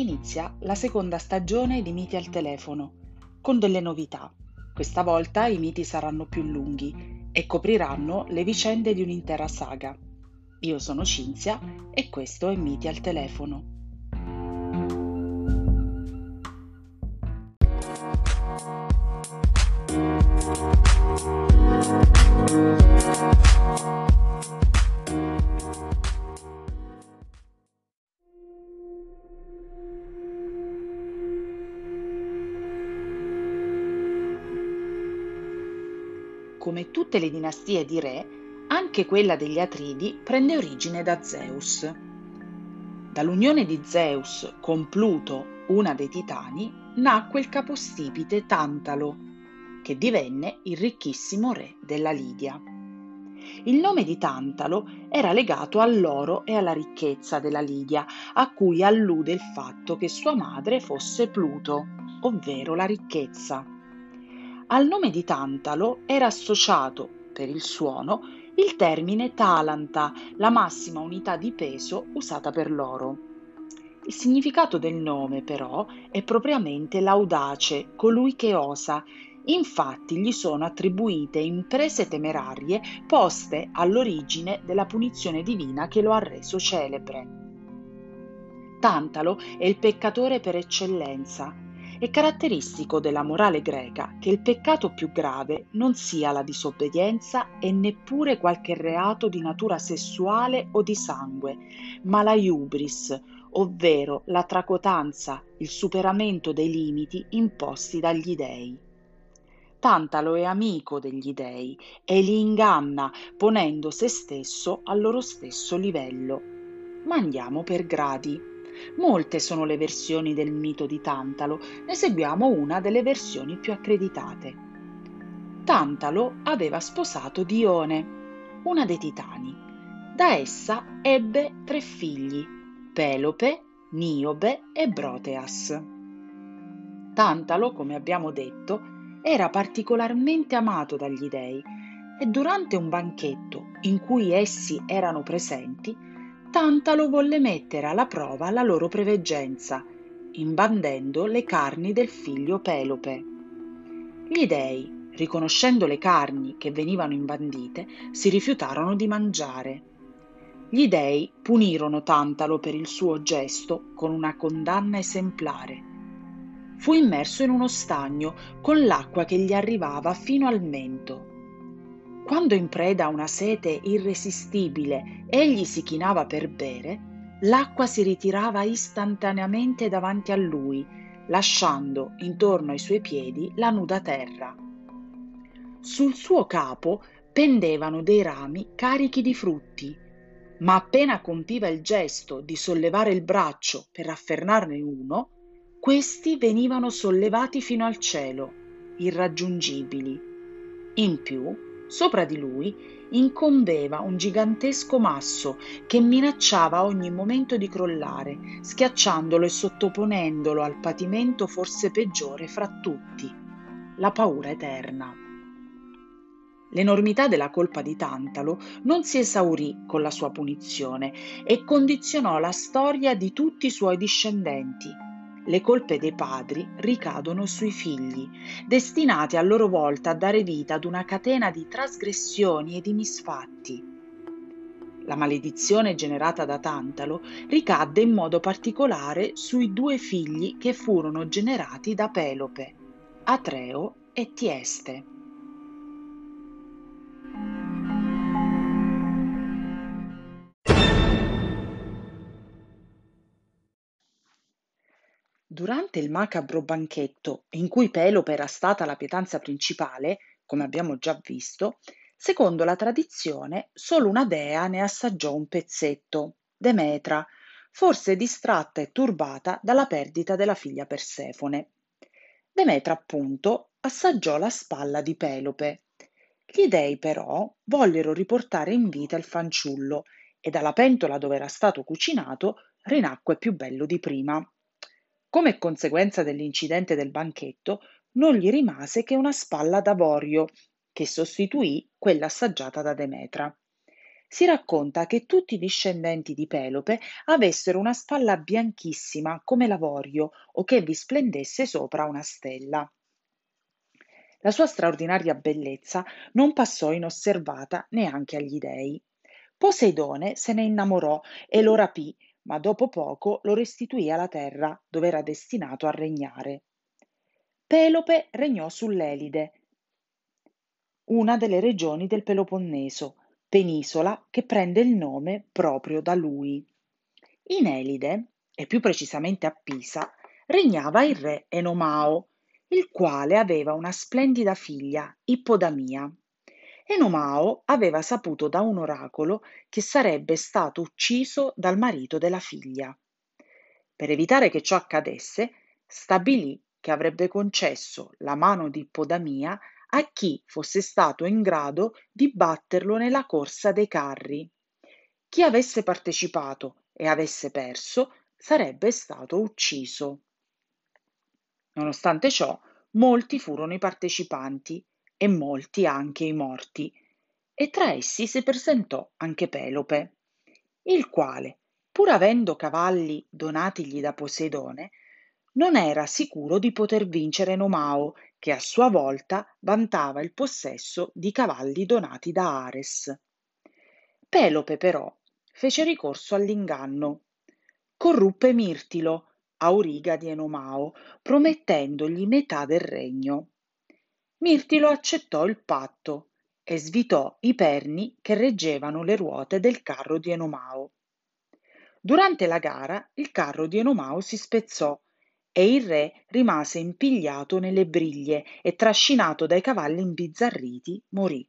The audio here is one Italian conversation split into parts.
inizia la seconda stagione di Miti al telefono, con delle novità. Questa volta i miti saranno più lunghi e copriranno le vicende di un'intera saga. Io sono Cinzia e questo è Miti al telefono. Come tutte le dinastie di re, anche quella degli Atridi prende origine da Zeus. Dall'unione di Zeus con Pluto, una dei titani, nacque il capostipite Tantalo, che divenne il ricchissimo re della Lidia. Il nome di Tantalo era legato all'oro e alla ricchezza della Lidia, a cui allude il fatto che sua madre fosse Pluto, ovvero la ricchezza. Al nome di Tantalo era associato, per il suono, il termine talanta, la massima unità di peso usata per l'oro. Il significato del nome, però, è propriamente l'audace, colui che osa. Infatti gli sono attribuite imprese temerarie poste all'origine della punizione divina che lo ha reso celebre. Tantalo è il peccatore per eccellenza, è caratteristico della morale greca che il peccato più grave non sia la disobbedienza e neppure qualche reato di natura sessuale o di sangue, ma la iubris, ovvero la tracotanza, il superamento dei limiti imposti dagli dei. Tantalo è amico degli dei e li inganna ponendo se stesso al loro stesso livello. Ma andiamo per gradi. Molte sono le versioni del mito di Tantalo, ne seguiamo una delle versioni più accreditate. Tantalo aveva sposato Dione, una dei titani. Da essa ebbe tre figli, Pelope, Niobe e Broteas. Tantalo, come abbiamo detto, era particolarmente amato dagli dei e durante un banchetto in cui essi erano presenti, Tantalo volle mettere alla prova la loro preveggenza, imbandendo le carni del figlio Pelope. Gli dei, riconoscendo le carni che venivano imbandite, si rifiutarono di mangiare. Gli dei punirono Tantalo per il suo gesto con una condanna esemplare. Fu immerso in uno stagno con l'acqua che gli arrivava fino al mento quando in preda a una sete irresistibile egli si chinava per bere, l'acqua si ritirava istantaneamente davanti a lui, lasciando intorno ai suoi piedi la nuda terra. Sul suo capo pendevano dei rami carichi di frutti, ma appena compiva il gesto di sollevare il braccio per raffernarne uno, questi venivano sollevati fino al cielo, irraggiungibili. In più, Sopra di lui incombeva un gigantesco masso che minacciava a ogni momento di crollare, schiacciandolo e sottoponendolo al patimento forse peggiore fra tutti, la paura eterna. L'enormità della colpa di Tantalo non si esaurì con la sua punizione e condizionò la storia di tutti i suoi discendenti le colpe dei padri ricadono sui figli, destinati a loro volta a dare vita ad una catena di trasgressioni e di misfatti. La maledizione generata da Tantalo ricadde in modo particolare sui due figli che furono generati da Pelope, Atreo e Tieste. Durante il macabro banchetto in cui Pelope era stata la pietanza principale, come abbiamo già visto, secondo la tradizione solo una dea ne assaggiò un pezzetto, Demetra, forse distratta e turbata dalla perdita della figlia Persefone. Demetra, appunto, assaggiò la spalla di Pelope. Gli dei, però, vollero riportare in vita il fanciullo e dalla pentola dove era stato cucinato rinacque più bello di prima. Come conseguenza dell'incidente del banchetto, non gli rimase che una spalla d'avorio, che sostituì quella assaggiata da Demetra. Si racconta che tutti i discendenti di Pelope avessero una spalla bianchissima come l'avorio o che vi splendesse sopra una stella. La sua straordinaria bellezza non passò inosservata neanche agli dei. Poseidone se ne innamorò e lo rapì, ma dopo poco lo restituì alla terra dove era destinato a regnare. Pelope regnò sull'Elide, una delle regioni del Peloponneso, penisola che prende il nome proprio da lui. In Elide, e più precisamente a Pisa, regnava il re Enomao, il quale aveva una splendida figlia, Ippodamia. Enomao aveva saputo da un oracolo che sarebbe stato ucciso dal marito della figlia. Per evitare che ciò accadesse, stabilì che avrebbe concesso la mano di Ippodamia a chi fosse stato in grado di batterlo nella corsa dei carri. Chi avesse partecipato e avesse perso sarebbe stato ucciso. Nonostante ciò, molti furono i partecipanti e molti anche i morti, e tra essi si presentò anche Pelope, il quale, pur avendo cavalli donatigli da Poseidone, non era sicuro di poter vincere Nomao, che a sua volta vantava il possesso di cavalli donati da Ares. Pelope però fece ricorso all'inganno. Corruppe Mirtilo, auriga di Enomao, promettendogli metà del regno. Mirtilo accettò il patto e svitò i perni che reggevano le ruote del carro di Enomao. Durante la gara il carro di Enomao si spezzò e il re rimase impigliato nelle briglie e trascinato dai cavalli imbizzarriti morì.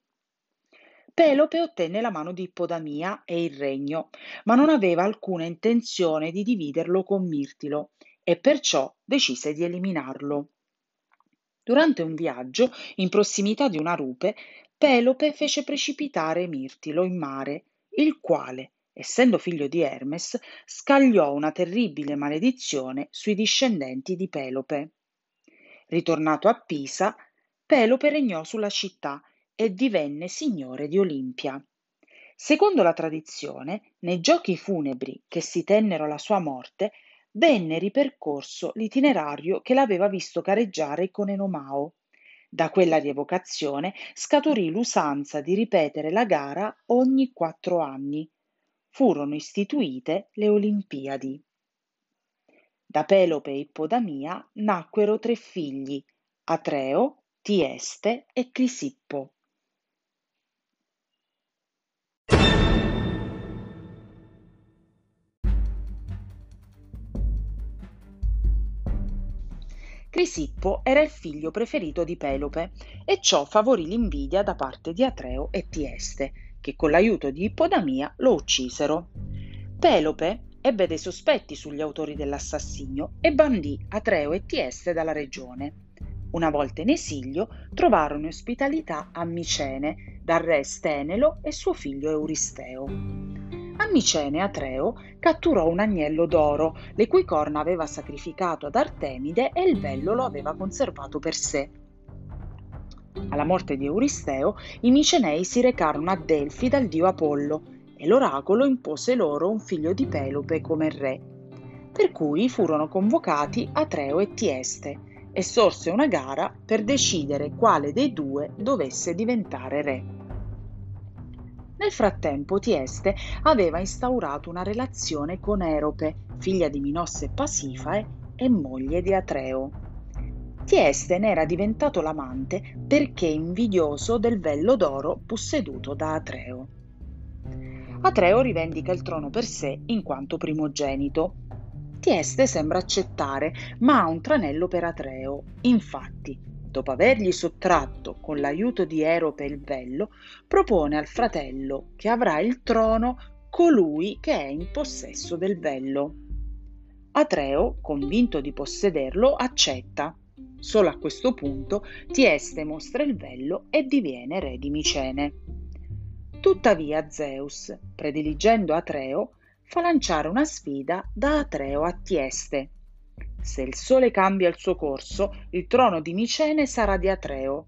Pelope ottenne la mano di Ippodamia e il regno, ma non aveva alcuna intenzione di dividerlo con Mirtilo e perciò decise di eliminarlo. Durante un viaggio, in prossimità di una rupe, Pelope fece precipitare Mirtilo in mare, il quale, essendo figlio di Hermes, scagliò una terribile maledizione sui discendenti di Pelope. Ritornato a Pisa, Pelope regnò sulla città e divenne signore di Olimpia. Secondo la tradizione, nei giochi funebri che si tennero alla sua morte, venne ripercorso l'itinerario che l'aveva visto gareggiare con Enomao. Da quella rievocazione scaturì l'usanza di ripetere la gara ogni quattro anni. Furono istituite le Olimpiadi. Da Pelope e Ippodamia nacquero tre figli, Atreo, Tieste e Crisippo. Crisippo era il figlio preferito di Pelope e ciò favorì l'invidia da parte di Atreo e Tieste, che con l'aiuto di Ippodamia lo uccisero. Pelope ebbe dei sospetti sugli autori dell'assassinio e bandì Atreo e Tieste dalla regione. Una volta in esilio trovarono ospitalità a Micene dal re Stenelo e suo figlio Euristeo. Micene Atreo catturò un agnello d'oro, le cui corna aveva sacrificato ad Artemide e il vello lo aveva conservato per sé. Alla morte di Euristeo, i Micenei si recarono a Delfi dal dio Apollo e l'oracolo impose loro un figlio di Pelope come re. Per cui furono convocati Atreo e Tieste e sorse una gara per decidere quale dei due dovesse diventare re. Nel frattempo Tieste aveva instaurato una relazione con Erope, figlia di Minosse Pasifae e moglie di Atreo. Tieste ne era diventato l'amante perché invidioso del vello d'oro posseduto da Atreo. Atreo rivendica il trono per sé in quanto primogenito. Tieste sembra accettare, ma ha un tranello per Atreo. Infatti, dopo avergli sottratto con l'aiuto di Erope il vello, propone al fratello che avrà il trono colui che è in possesso del vello. Atreo, convinto di possederlo, accetta. Solo a questo punto Tieste mostra il vello e diviene re di Micene. Tuttavia Zeus, prediligendo Atreo, fa lanciare una sfida da Atreo a Tieste se il Sole cambia il suo corso, il trono di Micene sarà di Atreo.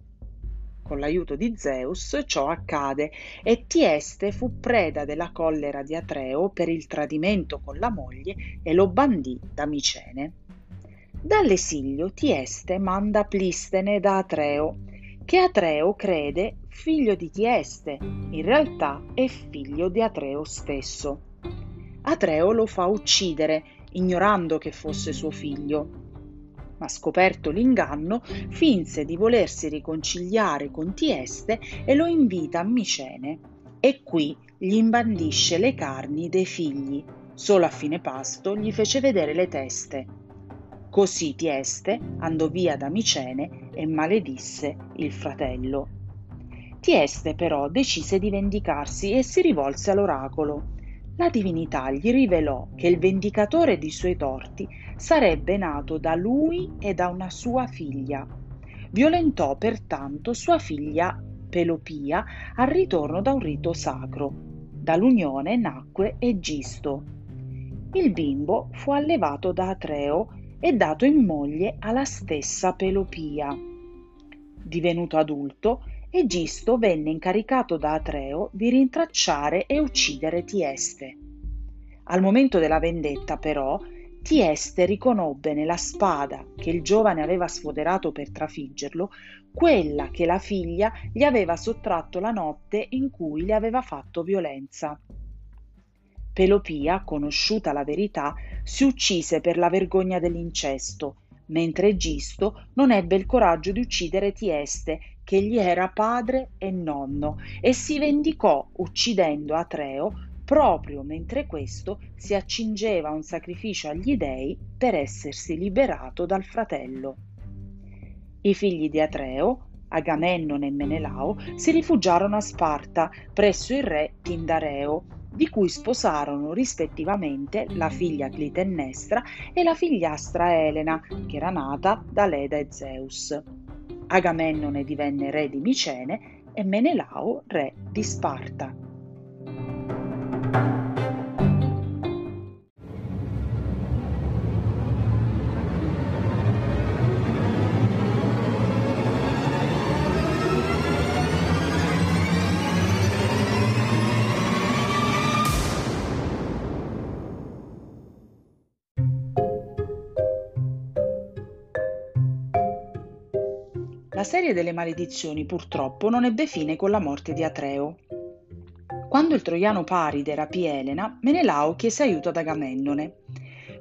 con l'aiuto di Zeus ciò accade e Tieste fu preda della collera di Atreo per il tradimento con la moglie e lo bandì da Micene. Dall'esilio Tieste manda Plistene da Atreo, che Atreo crede figlio di Tieste, in realtà è figlio di Atreo stesso. Atreo lo fa uccidere, ignorando che fosse suo figlio ma scoperto l'inganno, finse di volersi riconciliare con Tieste e lo invita a Micene. E qui gli imbandisce le carni dei figli. Solo a fine pasto gli fece vedere le teste. Così Tieste andò via da Micene e maledisse il fratello. Tieste però decise di vendicarsi e si rivolse all'oracolo. La divinità gli rivelò che il vendicatore di suoi torti sarebbe nato da lui e da una sua figlia. Violentò pertanto sua figlia Pelopia al ritorno da un rito sacro. Dall'unione nacque Egisto. Il bimbo fu allevato da Atreo e dato in moglie alla stessa Pelopia. Divenuto adulto, Egisto venne incaricato da Atreo di rintracciare e uccidere Tieste. Al momento della vendetta, però, Tieste riconobbe nella spada che il giovane aveva sfoderato per trafiggerlo quella che la figlia gli aveva sottratto la notte in cui le aveva fatto violenza. Pelopia, conosciuta la verità, si uccise per la vergogna dell'incesto, mentre Egisto non ebbe il coraggio di uccidere Tieste che gli era padre e nonno, e si vendicò uccidendo Atreo proprio mentre questo si accingeva a un sacrificio agli dei per essersi liberato dal fratello. I figli di Atreo, Agamennone e Menelao, si rifugiarono a Sparta presso il re Tindareo, di cui sposarono rispettivamente la figlia Clitennestra e la figliastra Elena, che era nata da Leda e Zeus. Agamennone divenne re di Micene e Menelao re di Sparta. La serie delle maledizioni purtroppo non ebbe fine con la morte di Atreo. Quando il troiano Paride rapì Elena, Menelao chiese aiuto ad Agamennone.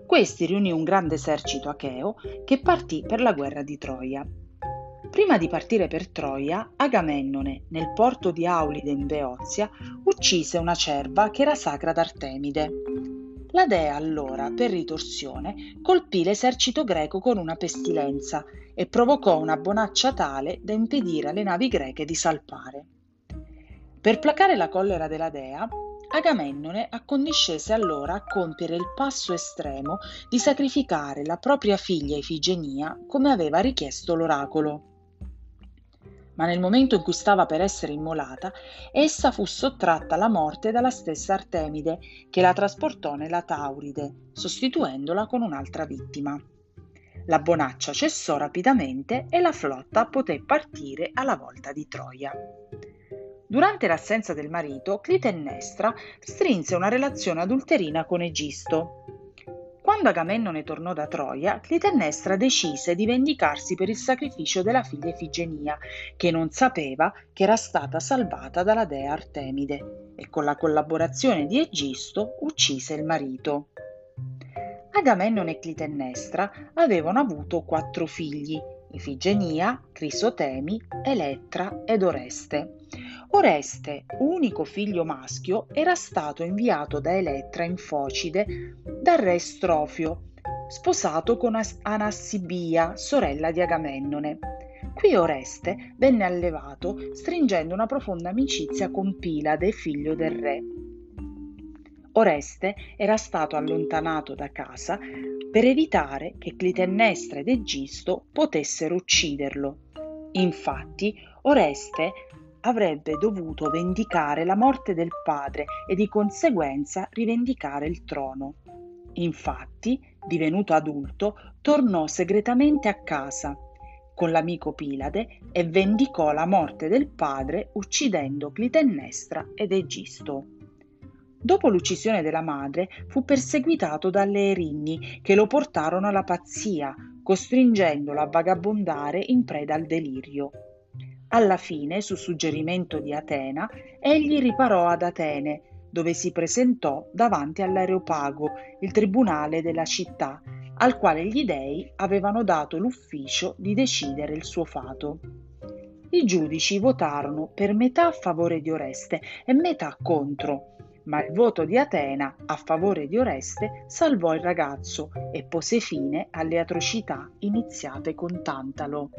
Questi riunì un grande esercito acheo che partì per la guerra di Troia. Prima di partire per Troia, Agamennone, nel porto di Aulide in Beozia, uccise una cerva che era sacra ad Artemide. La dea allora, per ritorsione, colpì l'esercito greco con una pestilenza e provocò una bonaccia tale da impedire alle navi greche di salpare. Per placare la collera della dea, Agamennone accondiscese allora a compiere il passo estremo di sacrificare la propria figlia Ifigenia come aveva richiesto l'oracolo ma nel momento in cui stava per essere immolata, essa fu sottratta alla morte dalla stessa Artemide, che la trasportò nella Tauride, sostituendola con un'altra vittima. La bonaccia cessò rapidamente e la flotta poté partire alla volta di Troia. Durante l'assenza del marito, Clitennestra strinse una relazione adulterina con Egisto, quando Agamennone tornò da Troia, Clitennestra decise di vendicarsi per il sacrificio della figlia Efigenia, che non sapeva che era stata salvata dalla dea Artemide, e con la collaborazione di Egisto uccise il marito. Agamennone e Clitennestra avevano avuto quattro figli, Ifigenia, Crisotemi, Elettra ed Oreste. Oreste, unico figlio maschio, era stato inviato da Elettra in Focide dal re Strofio, sposato con Anassibia, sorella di Agamennone. Qui Oreste venne allevato stringendo una profonda amicizia con Pilade, figlio del re. Oreste era stato allontanato da casa per evitare che Clitennestra ed Egisto potessero ucciderlo. Infatti, Oreste avrebbe dovuto vendicare la morte del padre e di conseguenza rivendicare il trono. Infatti, divenuto adulto, tornò segretamente a casa. con l'amico Pilade e vendicò la morte del padre uccidendo Clitennestra ed Egisto. Dopo l'uccisione della madre fu perseguitato dalle Erinni che lo portarono alla pazzia, costringendolo a vagabondare in preda al delirio. Alla fine, su suggerimento di Atena, egli riparò ad Atene, dove si presentò davanti all'Areopago, il tribunale della città, al quale gli dei avevano dato l'ufficio di decidere il suo fato. I giudici votarono per metà a favore di Oreste e metà contro, ma il voto di Atena a favore di Oreste salvò il ragazzo e pose fine alle atrocità iniziate con Tantalo.